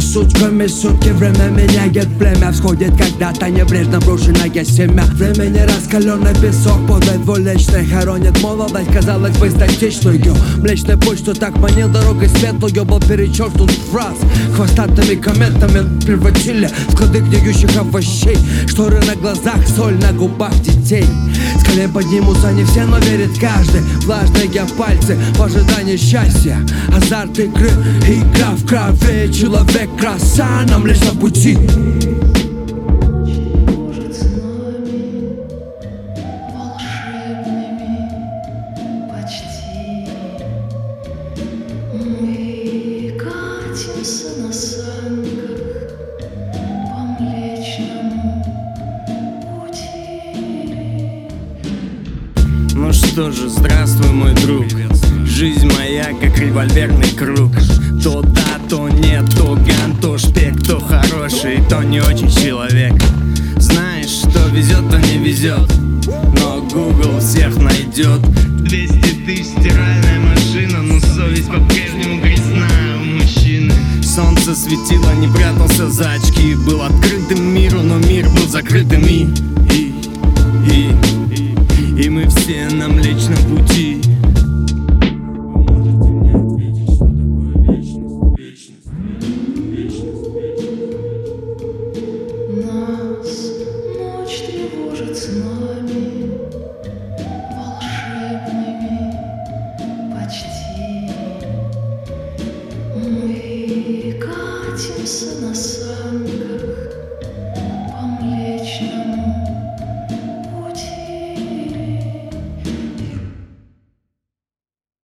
сучками Сутки время меняет племя. Всходит когда-то небрежно брошенное семя Времени раскаленный песок Подать двуличный хоронит молодость Казалось бы статичную Млечную почту так манил дорогой светлую Был перечеркнут фраз Хвостатыми комментами превратили Склады гниющих овощей. Шторы на глазах, соль на губах детей Скале поднимутся не все, но верит каждый. Влажные пальцы в ожидании счастья. Азарт игры, игра в крови. Человек краса нам лишь на пути. Почти. Мы что же, здравствуй, мой друг. Жизнь моя, как револьверный круг. То да, то нет, то ган, то шпек То хороший, то не очень человек. Знаешь, что везет, то не везет Но Google всех найдет. 200 тысяч стиральная машина Но совесть по-прежнему грязная у мужчины. Солнце светило, не прятался за очки. Был открытым миру, но мир был закрытым и, на млечном пути. Мы катимся на санках